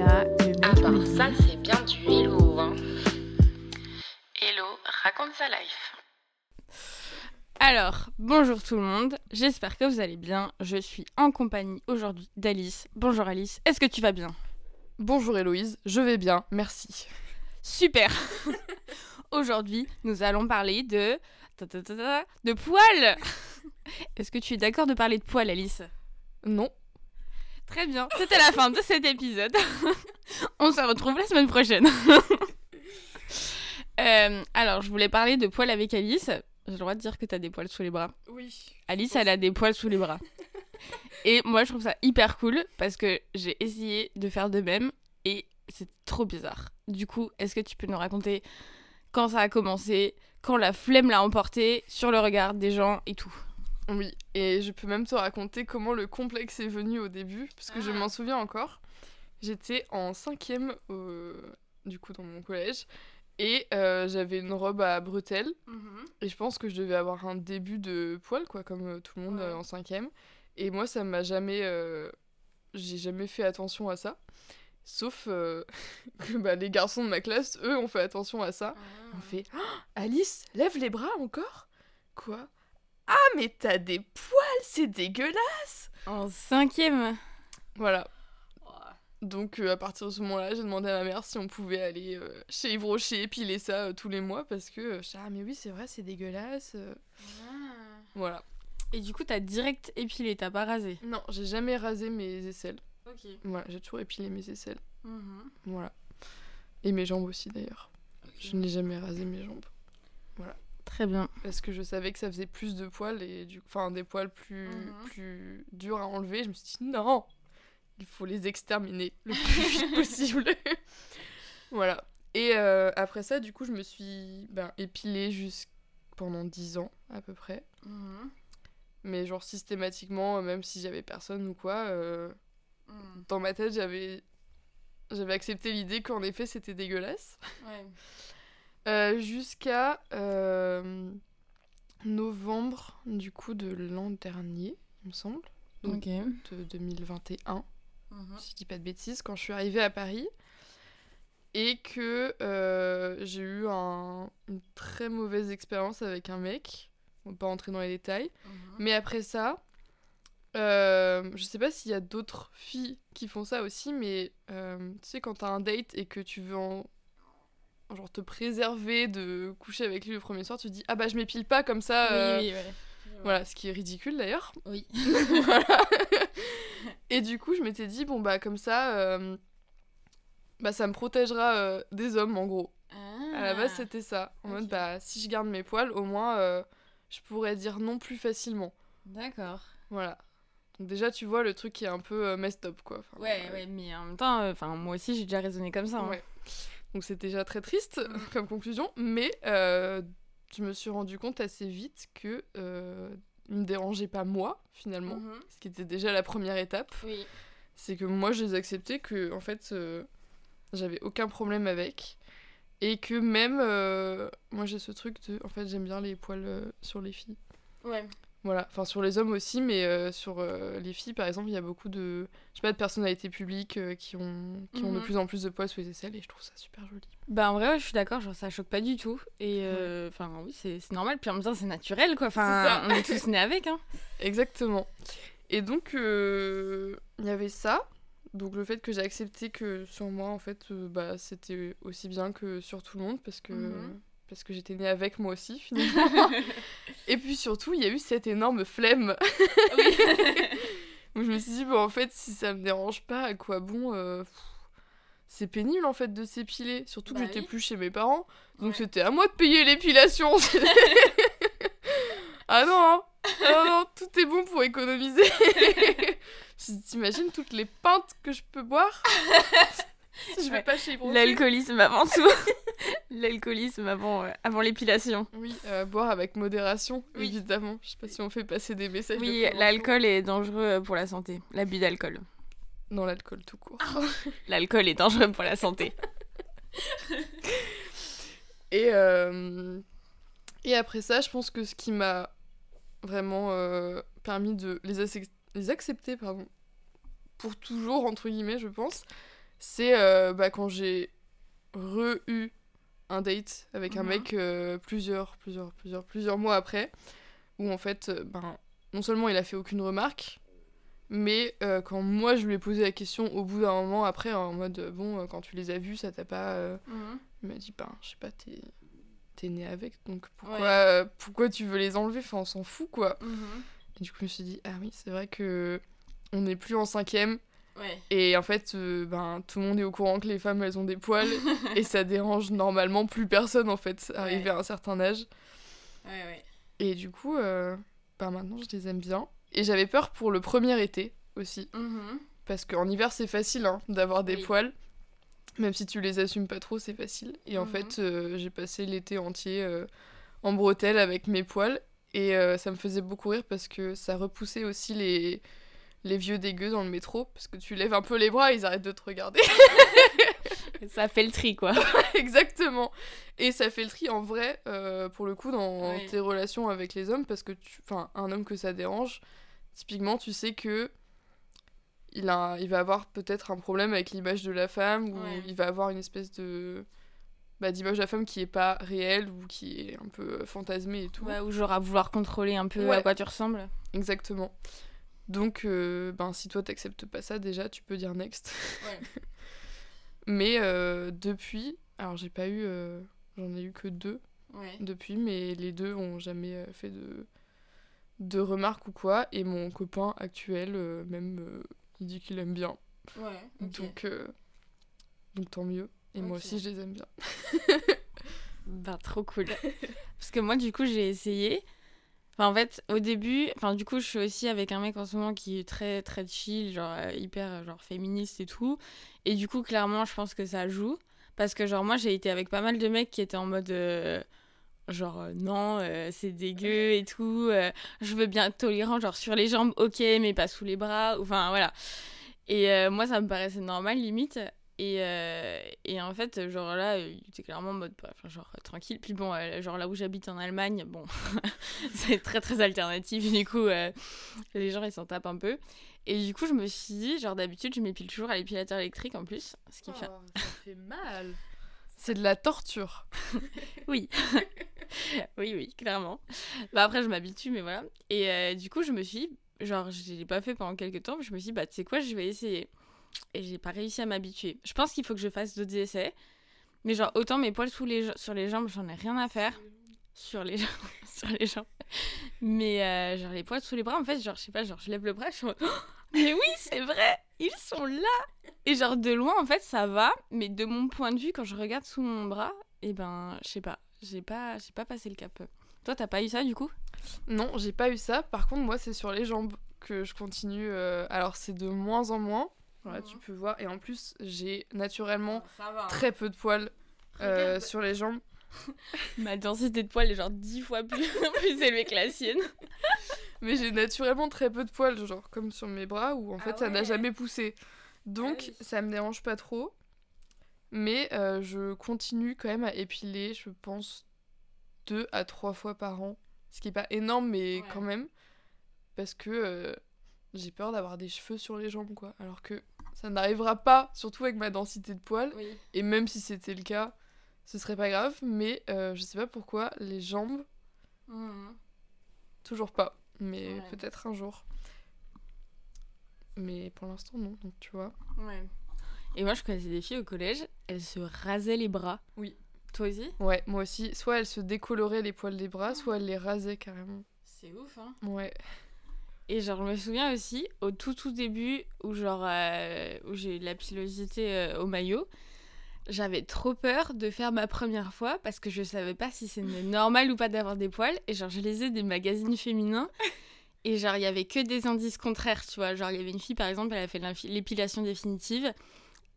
là, le mec À part me dit- ça, c'est bien du hello. Hein. Hello, raconte sa life. Alors, bonjour tout le monde, j'espère que vous allez bien. Je suis en compagnie aujourd'hui d'Alice. Bonjour Alice, est-ce que tu vas bien? Bonjour Héloïse, je vais bien, merci. Super Aujourd'hui, nous allons parler de... de poils Est-ce que tu es d'accord de parler de poils, Alice? Non, Très bien, c'était la fin de cet épisode. On se retrouve la semaine prochaine. Euh, alors, je voulais parler de poils avec Alice. J'ai le droit de dire que t'as des poils sous les bras. oui. Alice, elle a des poils sous les bras. Et moi, je trouve ça hyper cool parce que j'ai essayé de faire de même et c'est trop bizarre. Du coup, est-ce que tu peux nous raconter quand ça a commencé, quand la flemme l'a emporté sur le regard des gens et tout? Oui, et je peux même te raconter comment le complexe est venu au début, parce que je Ah. m'en souviens encore. J'étais en cinquième, au- du coup, dans mon collège, et euh, j'avais une robe à bretelles, et je pense que je devais avoir un début de poil, quoi, comme euh, tout le monde Ouais. euh, en cinquième. Et moi, ça m'a jamais... euh, J'ai jamais fait attention à ça. Sauf euh, que bah, les garçons de ma classe, eux, ont fait attention à ça. On fait Ah, Alice, lève les bras encore Quoi? Ah, mais t'as des poils, c'est dégueulasse En cinquième Voilà. Donc, euh, à partir de ce moment-là, j'ai demandé à ma mère si on pouvait aller euh, chez Yves Rocher épiler ça euh, tous les mois parce que Ah, mais oui, c'est vrai, c'est dégueulasse. euh. Voilà. Et du coup, t'as direct épilé, t'as pas rasé? Non, j'ai jamais rasé mes aisselles. Ok. Voilà, j'ai toujours épilé mes aisselles. Voilà. Et mes jambes aussi, d'ailleurs. Je n'ai jamais rasé mes jambes. Très bien. Parce que je savais que ça faisait plus de poils et du enfin des poils plus Mhm. plus durs à enlever. Je me suis dit non, il faut les exterminer le plus vite possible. voilà. Et euh, après ça, du coup, je me suis ben, épilée jusqu'à pendant 10 ans à peu près. Mais genre systématiquement, euh, même si j'avais personne ou quoi, euh, dans ma tête, j'avais j'avais accepté l'idée qu'en effet c'était dégueulasse. Ouais. Euh, jusqu'à euh, novembre du coup de l'an dernier, il me semble, Donc, de 2021, si je dis pas de bêtises, quand je suis arrivée à Paris. Et que euh, j'ai eu un- une très mauvaise expérience avec un mec. On va pas rentrer dans les détails. Mais après ça, euh, je sais pas s'il y a d'autres filles qui font ça aussi, mais euh, tu sais, quand t'as un date et que tu veux en... genre te préserver de coucher avec lui le premier soir, tu te dis ah bah je m'épile pas comme ça. euh, Oui, oui, ouais. Voilà, ce qui est ridicule d'ailleurs. Oui. Voilà. et du coup, je m'étais dit bon bah comme ça, euh, bah ça me protégera euh, des hommes en gros. À la base, c'était ça. En mode ok. bah si je garde mes poils, au moins je pourrais dire non plus facilement. D'accord. Voilà. Donc déjà, tu vois le truc qui est un peu messed up, quoi. Enfin, Ouais, ouais, mais en même temps, enfin moi aussi j'ai déjà raisonné comme ça. hein. ouais. Donc c'est déjà très triste Mm. comme conclusion, mais euh, je me suis rendu compte assez vite que euh, il me dérangeait pas moi, finalement. Mhm. Ce qui était déjà la première étape. Oui. C'est que moi, je les acceptais, que en fait, euh, j'avais aucun problème avec. Et que même, euh, moi j'ai ce truc de, en fait, j'aime bien les poils euh, sur les filles. Ouais. Voilà, enfin sur les hommes aussi, mais euh, sur euh, les filles, par exemple, il y a beaucoup de, je sais pas, de personnalités publiques euh, qui, ont, qui ont de Mhm. plus en plus de poils sous les aisselles et je trouve ça super joli. Bah en vrai, ouais, je suis d'accord, genre ça choque pas du tout. Et enfin oui, c'est normal, puis en même temps c'est naturel quoi. Enfin, on est tous nés avec. Hein. Exactement. Et donc, il y avait ça. Donc le fait que j'ai accepté que sur moi, en fait, bah, c'était aussi bien que sur tout le monde parce que, Mhm. Parce que j'étais née avec moi aussi, finalement. et puis surtout, il y a eu cette énorme flemme. je me suis dit, bon, en fait, si ça me dérange pas, à quoi bon euh, C'est pénible, en fait, de s'épiler. Surtout Bah que j'étais oui. plus chez mes parents. Donc Ouais. c'était à moi de payer l'épilation. ah non, hein. Ah non, tout est bon pour économiser. T'imagines toutes les pintes que je peux boire? je vais Ouais. pas chez Yves L'alcoolisme avant tout. L'alcoolisme avant, euh, avant l'épilation. Oui, euh, boire avec modération, Oui. évidemment. Je sais pas si on fait passer des messages. Oui, l'alcool est dangereux pour la santé. L'abus d'alcool. Non, l'alcool tout court. L'alcool est dangereux pour la santé. Et, euh, et après ça, je pense que ce qui m'a vraiment permis de les, les accepter pardon, pour toujours, entre guillemets, je pense, c'est euh, bah, quand j'ai re-eu un date avec un Mhm. mec euh, plusieurs, plusieurs, plusieurs, plusieurs mois après, où en fait, euh, ben, non seulement il a fait aucune remarque, mais euh, quand moi je lui ai posé la question au bout d'un moment après, en mode bon, quand tu les as vus, ça t'a pas. euh, il m'a dit, ben, je sais pas, t'es. T'es né avec, donc pourquoi, Ouais. euh, pourquoi tu veux les enlever? Enfin, on s'en fout, quoi. Mhm. Et du coup, je me suis dit, ah oui, c'est vrai que on n'est plus en cinquième. Ouais. Et en fait, euh, ben, tout le monde est au courant que les femmes, elles ont des poils. et ça dérange normalement plus personne, en fait, arrivé Ouais. à un certain âge. Ouais, ouais. Et du coup, euh, ben, maintenant, je les aime bien. Et j'avais peur pour le premier été aussi. Mhm. Parce qu'en hiver, c'est facile hein, d'avoir des Oui. poils. Même si tu les assumes pas trop, c'est facile. Et en fait, euh, j'ai passé l'été entier en bretelle avec mes poils. Et ça me faisait beaucoup rire parce que ça repoussait aussi les, les vieux dégueux dans le métro. Parce que tu lèves un peu les bras, ils arrêtent de te regarder. Ça fait le tri, quoi. Exactement. Et ça fait le tri en vrai, euh, pour le coup, dans Oui. tes relations avec les hommes. Parce que, tu... enfin, un homme que ça dérange, typiquement, tu sais que il, a, il va avoir peut-être un problème avec l'image de la femme, ou Ouais. il va avoir une espèce de bah, d'image de la femme qui est pas réelle ou qui est un peu fantasmée et tout. Ouais, ou genre à vouloir contrôler un peu Ouais. à quoi tu ressembles. Exactement. Donc, euh, ben, si toi t'acceptes pas ça, déjà, tu peux dire next. Ouais. Mais euh, depuis, alors j'ai pas eu, euh, j'en ai eu que deux Ouais. depuis, mais les deux ont jamais fait de, de remarques ou quoi. Et mon copain actuel, euh, même, euh, il dit qu'il aime bien. Ouais. Donc, euh, donc tant mieux. Et moi aussi, je les aime bien. Bah, trop cool. Parce que moi, du coup, j'ai essayé. Enfin, en fait, au début, enfin, du coup, je suis aussi avec un mec en ce moment qui est très, très chill, genre euh, hyper, euh, genre féministe et tout. Et du coup, clairement, je pense que ça joue. Parce que, genre, moi, j'ai été avec pas mal de mecs qui étaient en mode. euh, Genre, non, c'est dégueu et tout. je veux bien être tolérant, genre sur les jambes, ok, mais pas sous les bras. Enfin, voilà. Et moi, ça me paraissait normal, limite. Et, euh, et en fait, genre là, il était clairement en mode, bah, enfin, genre euh, tranquille. Puis bon, euh, genre là où j'habite en Allemagne, bon, c'est très très alternatif. Du coup, euh, les gens ils s'en tapent un peu. Et du coup, je me suis dit, genre d'habitude, je m'épile toujours à l'épilateur électrique en plus. Ce qui fait. ça fait mal. C'est de la torture. Oui. oui, oui, clairement. Bah après, je m'habitue, mais voilà. Et du coup, je me suis genre, je l'ai pas fait pendant quelques temps, mais je me suis dit, bah, tu sais quoi, je vais essayer. Et j'ai pas réussi à m'habituer. Je pense qu'il faut que je fasse d'autres essais. Mais genre, autant mes poils sous les, sur les jambes, j'en ai rien à faire. Sur les jambes. sur les jambes. Mais euh, genre, les poils sous les bras, en fait, genre, je sais pas, genre, je lève le bras, je suis en mais oui, c'est vrai, ils sont là. Et genre, de loin, en fait, ça va. Mais de mon point de vue, quand je regarde sous mon bras, et ben, je sais pas. J'ai pas, pas passé le cap. Toi, t'as pas eu ça, du coup? Non, j'ai pas eu ça. Par contre, moi, c'est sur les jambes que je continue. euh, Alors, c'est de moins en moins. Voilà, Mhm. tu peux voir. Et en plus, j'ai naturellement Ça va. très peu de poils euh, sur les jambes. Ma densité de poils est genre dix fois plus, plus élevée que la sienne. Mais j'ai naturellement très peu de poils, genre comme sur mes bras, où en Ah fait ça n'a jamais poussé. Donc oui. ça me dérange pas trop. Mais euh, je continue quand même à épiler, je pense, deux à trois fois par an. Ce qui est pas énorme, mais Ouais. quand même. Parce que euh, j'ai peur d'avoir des cheveux sur les jambes, quoi. Alors que ça n'arrivera pas, surtout avec ma densité de poils. Oui. Et même si c'était le cas, ce serait pas grave. Mais euh, je sais pas pourquoi, les jambes, toujours pas. Mais Ouais. peut-être un jour. Mais pour l'instant, non. Donc tu vois. Ouais. Et moi, je connaissais des filles au collège, elles se rasaient les bras. Oui. Toi aussi? Ouais, moi aussi. Soit elles se décoloraient les poils des bras, soit elles les rasaient carrément. C'est ouf, hein. Ouais. Et genre, je me souviens aussi, au tout tout début, où genre, euh, où j'ai eu de la pilosité euh, au maillot, j'avais trop peur de faire ma première fois parce que je savais pas si c'était normal ou pas d'avoir des poils. Et genre, je lisais des magazines féminins. Et genre, il y avait que des indices contraires, tu vois. Genre, il y avait une fille, par exemple, elle a fait l'épilation définitive.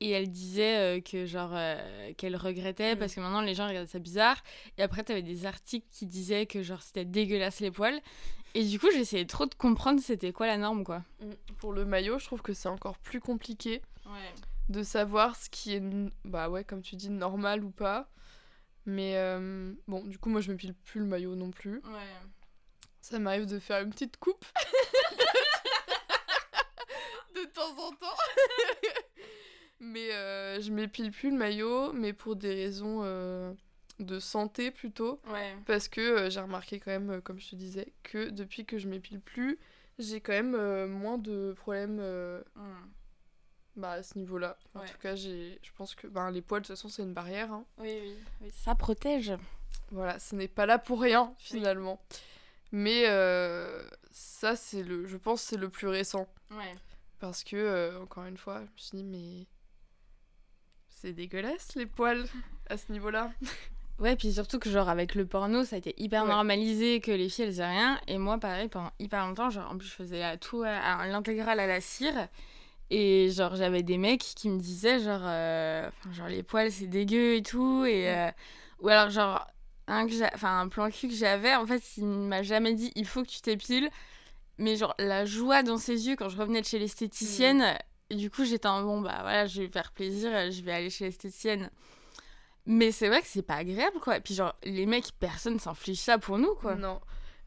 Et elle disait euh, que genre euh, qu'elle regrettait Mm. parce que maintenant les gens regardaient ça bizarre. Et après t'avais des articles qui disaient que genre c'était dégueulasse les poils. Et du coup j'essayais trop de comprendre c'était quoi la norme quoi. Pour le maillot, je trouve que c'est encore plus compliqué Ouais. de savoir ce qui est, bah ouais, comme tu dis, normal ou pas. Mais euh, bon, du coup, moi, je me pile plus le maillot non plus. Ouais. Ça m'arrive de faire une petite coupe. de temps en temps. Mais euh, je m'épile plus le maillot, mais pour des raisons euh, de santé plutôt. Ouais. Parce que euh, j'ai remarqué quand même, euh, comme je te disais, que depuis que je m'épile plus, j'ai quand même euh, moins de problèmes euh, bah, à ce niveau-là. En Ouais. tout cas, j'ai, je pense que ben, les poils, de toute façon, c'est une barrière. hein. Oui, oui, oui. Ça protège. Voilà, ce n'est pas là pour rien, finalement. Mais euh, ça, c'est le, je pense, que c'est le plus récent. Ouais. Parce que, euh, encore une fois, je me suis dit, mais. C'est dégueulasse, les poils, à ce niveau-là. Ouais, puis surtout que genre avec le porno, ça a été hyper Ouais. normalisé que les filles elles aient rien. Et moi, pareil, pendant hyper longtemps, genre en plus je faisais à tout, à, l'intégrale à la cire. Et genre j'avais des mecs qui me disaient genre, euh, genre les poils c'est dégueu et tout. Et, euh, ou alors genre un, que enfin, un plan cul que j'avais, en fait il m'a jamais dit il faut que tu t'épiles. Mais genre la joie dans ses yeux quand je revenais de chez l'esthéticienne. Et du coup j'étais en bon bah voilà je vais faire plaisir, je vais aller chez l'esthéticienne. Mais c'est vrai que c'est pas agréable, quoi. Et puis, genre, les mecs, personne s'inflige ça pour nous, quoi. Non.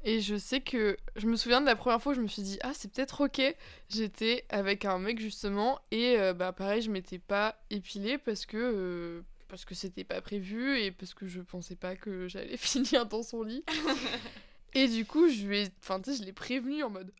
Et je sais que je me souviens de la première fois où je me suis dit ah c'est peut-être ok. J'étais avec un mec justement et euh, bah pareil je m'étais pas épilée parce que euh, parce que c'était pas prévu et parce que je pensais pas que j'allais finir dans son lit. et du coup je lui ai enfin tu sais je l'ai prévenu en mode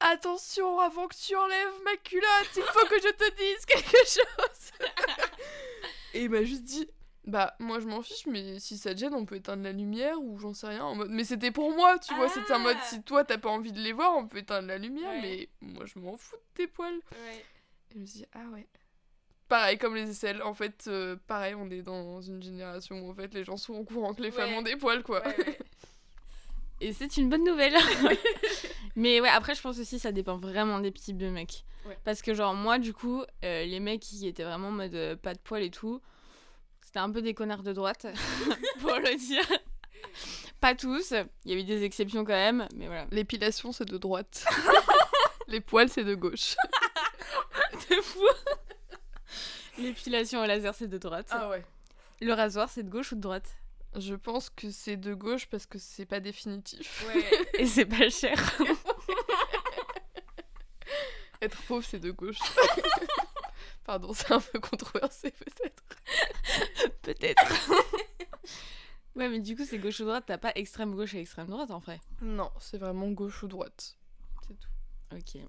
attention avant que tu enlèves ma culotte il faut que je te dise quelque chose. et il m'a juste dit bah moi je m'en fiche mais si ça te gêne on peut éteindre la lumière ou j'en sais rien en mode mais c'était pour moi tu vois c'était en mode Ah. si toi t'as pas envie de les voir on peut éteindre la lumière Ouais. mais moi je m'en fous de tes poils Ouais. et je me suis dit ah ouais pareil comme les aisselles en fait euh, pareil on est dans une génération où en fait les gens sont au courant que les femmes ont des poils quoi Et c'est une bonne nouvelle. Mais ouais, après, je pense aussi ça dépend vraiment des types de mecs. Ouais. Parce que, genre, moi, du coup, euh, les mecs qui étaient vraiment en mode euh, pas de poils et tout, c'était un peu des connards de droite, pour le dire. Pas tous, il y a eu des exceptions quand même, mais voilà. l'épilation c'est de droite les poils c'est de gauche C'est fou. L'épilation au laser, c'est de droite. Ah ouais Le rasoir, c'est de gauche ou de droite? Je pense que c'est de gauche parce que c'est pas définitif Et c'est pas cher. être pauvre c'est de gauche pardon c'est un peu controversé peut-être Peut-être. ouais, mais du coup, c'est gauche ou droite, t'as pas extrême gauche et extrême droite en vrai. non c'est vraiment gauche ou droite c'est tout Ok.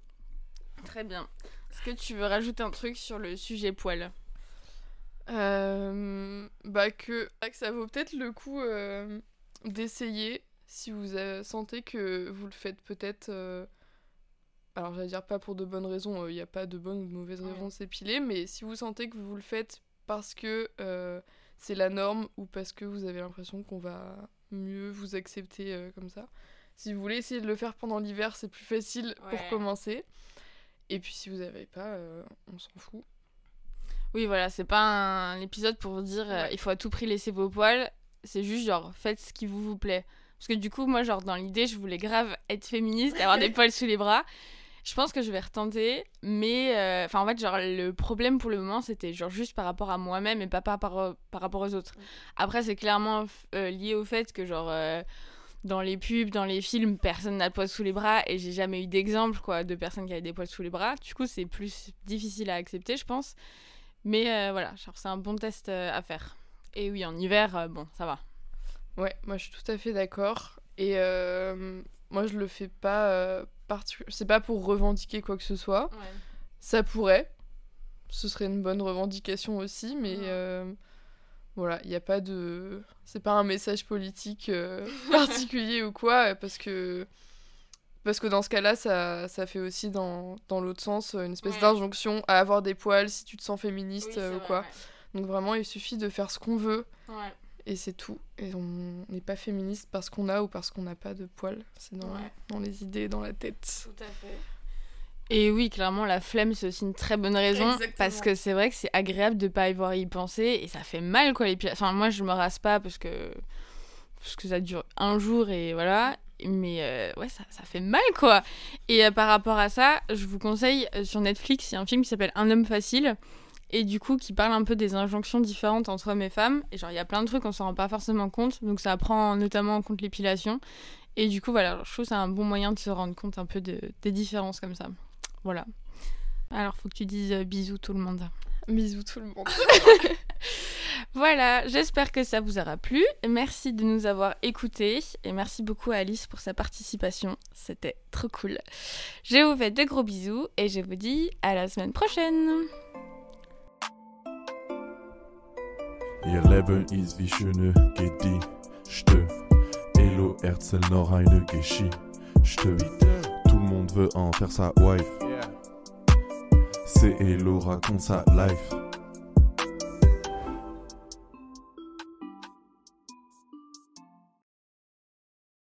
Très bien. Est-ce que tu veux rajouter un truc sur le sujet poil? Euh, bah que, bah que ça vaut peut-être le coup euh, d'essayer si vous euh, sentez que vous le faites peut-être. euh, alors j'allais dire pas pour de bonnes raisons, il n'y a pas de bonnes ou de mauvaises raisons de s'épiler, mais si vous sentez que vous le faites parce que c'est la norme ou parce que vous avez l'impression qu'on va mieux vous accepter comme ça. Si vous voulez essayer de le faire pendant l'hiver, c'est plus facile pour commencer. Et puis si vous n'avez pas, on s'en fout. Oui, voilà, c'est pas un épisode pour vous dire euh, il faut à tout prix laisser vos poils. C'est juste genre faites ce qui vous, vous plaît. Parce que du coup, moi, genre dans l'idée, je voulais grave être féministe et avoir des poils sous les bras. Je pense que je vais retenter, mais euh, enfin en fait genre le problème pour le moment c'était genre juste par rapport à moi-même et pas par, par, par rapport aux autres. Après c'est clairement euh, lié au fait que genre dans les pubs, dans les films, personne n'a de poils sous les bras et j'ai jamais eu d'exemple quoi de personnes qui avaient des poils sous les bras. Du coup c'est plus difficile à accepter je pense. Mais euh, voilà, c'est un bon test euh, à faire. Et oui en hiver euh, bon ça va. Ouais, moi je suis tout à fait d'accord. Et moi je le fais pas C'est pas pour revendiquer quoi que ce soit. Ça pourrait. Ce serait une bonne revendication aussi, mais Ouais. euh, voilà, il n'y a pas de. C'est pas un message politique euh, particulier ou quoi, parce que. Parce que dans ce cas-là, ça, ça fait aussi dans, dans l'autre sens euh, une espèce Ouais. d'injonction à avoir des poils si tu te sens féministe euh, ou quoi. Donc vraiment, il suffit de faire ce qu'on veut Ouais. et c'est tout. Et on n'est pas féministe parce qu'on a ou parce qu'on n'a pas de poils. C'est dans, Ouais. dans les idées, dans la tête. Tout à fait. Et oui, clairement, la flemme, c'est aussi une très bonne raison. Exactement. Parce que c'est vrai que c'est agréable de pas y voir y penser. Et ça fait mal, quoi. Les pi- Enfin, moi, je me rase pas parce que, parce que ça dure un jour et voilà. Mais euh, ouais, ça, ça fait mal, quoi. Et euh, par rapport à ça, je vous conseille euh, sur Netflix, il y a un film qui s'appelle Un homme facile. Et du coup, qui parle un peu des injonctions différentes entre hommes et femmes. Et genre, il y a plein de trucs, on s'en rend pas forcément compte. Donc, ça prend notamment en compte l'épilation. Et du coup, voilà, je trouve que c'est un bon moyen de se rendre compte un peu de, des différences comme ça. Voilà. Alors, faut que tu dises bisous tout le monde. Bisous tout le monde. Voilà, j'espère que ça vous aura plu. Merci de nous avoir écoutés et merci beaucoup à Alice pour sa participation. C'était trop cool. Je vous fais de gros bisous et je vous dis à la semaine prochaine. Ihr Leben ist wie schöne Gedichte. Hello Herzl noch eine Geschichte. Tout le monde veut en faire sa wife. C'est Hello raconte sa life.